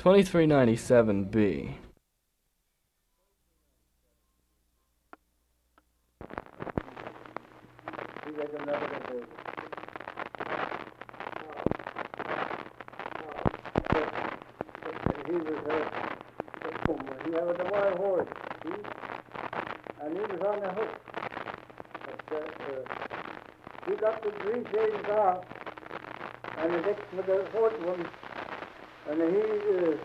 2397B. He was another of He was a, he had a wild horse, see? And he was on the hook. But, uh, uh, he got the three off, and the next with the fourth one, and he, uh,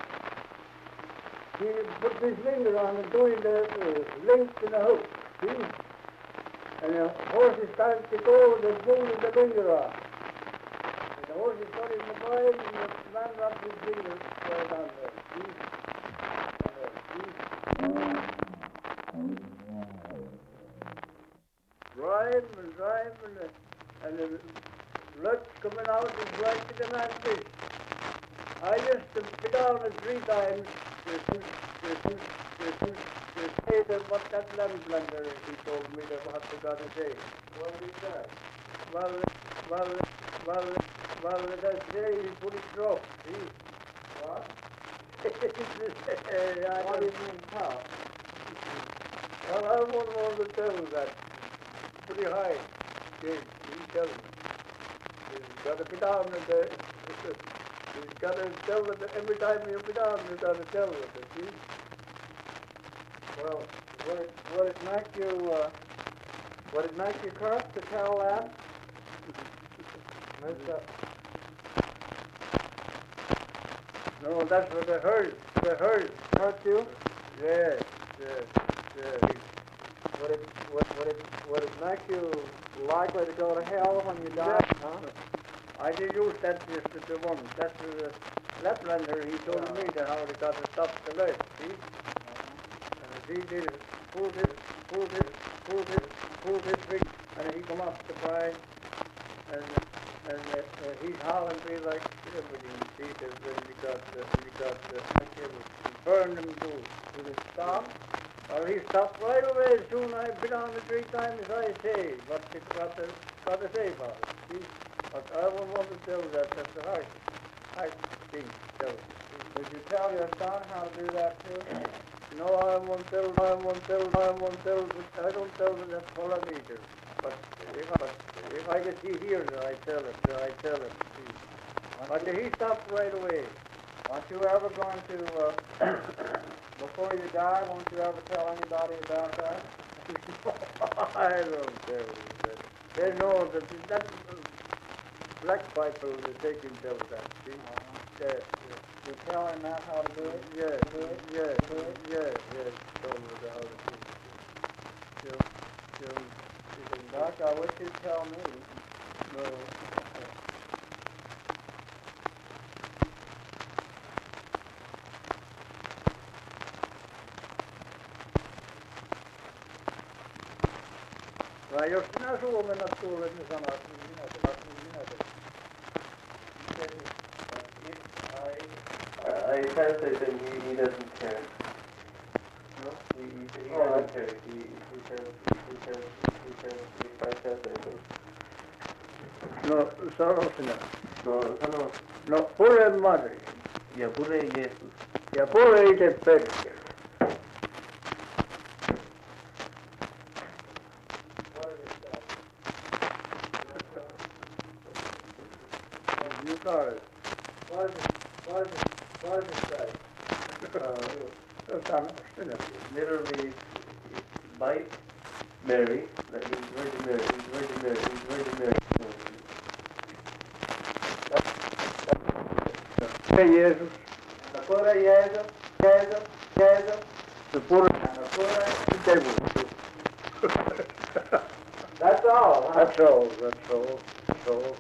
he put his finger on and joined the uh, link in the hook, see? And the horse started to go, the bull with the finger off. And the horse is in the bile, and the man wrapped his finger right on there, see? And. Drive and drive and, and the blood coming out is right to the man's fish. I used to be down it three times say that what that Laplander he told me that what to gotta say. What did he say? Well, well, well, well, that day he put it drop. See? What? I What do you mean how? well, I won't want to tell you that. Pretty high. James, you tell me. You've got to be down and uh, you've got to tell it every time you be down, you've got to tell it, see? Well, would it, would it make you, uh, would it make you curse to tell that? Uh, No, that's what I heard. I heard. hurt you? Yes, yes, yes. Would it, would, would it, would it make you likely to go to hell when you die? Huh? I did use that just at the one. That's the Laplander, he told me that how they got to stop the lead, see? And he did it, pulled it, pulled it, pulled it, pulled his big, and he come up the pride, and, and uh, uh, he's howling me like everything, see, that when we got, uh, we got, uh, he burned him too. Did it stop? Well, he stopped right away as soon as I been on the three times as I say, what the, what the, what to say about it, see? But I won't want to tell you that, that's the hard, hard thing to tell. Did you tell your son how to do that too? No, I won't tell, I won't tell, I won't tell, I don't tell them that for a meter. But if I, if I get he hears it, I tell it, I tell see? But he stopped right away. Aren't you ever going to, uh, before you die, won't you ever tell anybody about that? I don't tell you that. They know that, that black people, they can tell that, see? Uh-huh. Yes, yes. You tell him that how to do it? Yes, Do it? yes, Do it? yes, yes, told me how to do it. Still, still, still, Doc, I wish you'd tell me. no. Vai, jos sinä Suomena tulet, niin sanot, niin minä tulen, niin minä tulen. I translate that he, he doesn't care. No? He, he, he Oh, doesn't care. He, he says, he says, he says, he I translate it. No, sano sinä. No, sano, No, pure Mari ja pure Jeesus. ja pure itse perkele. You got it. What is, what is, literally, by Mary, that means Virgin Mary, means Virgin Mary, means Virgin Mary. Jesus, Jesus, Jesus, the that's all? That's all, that's all, that's all.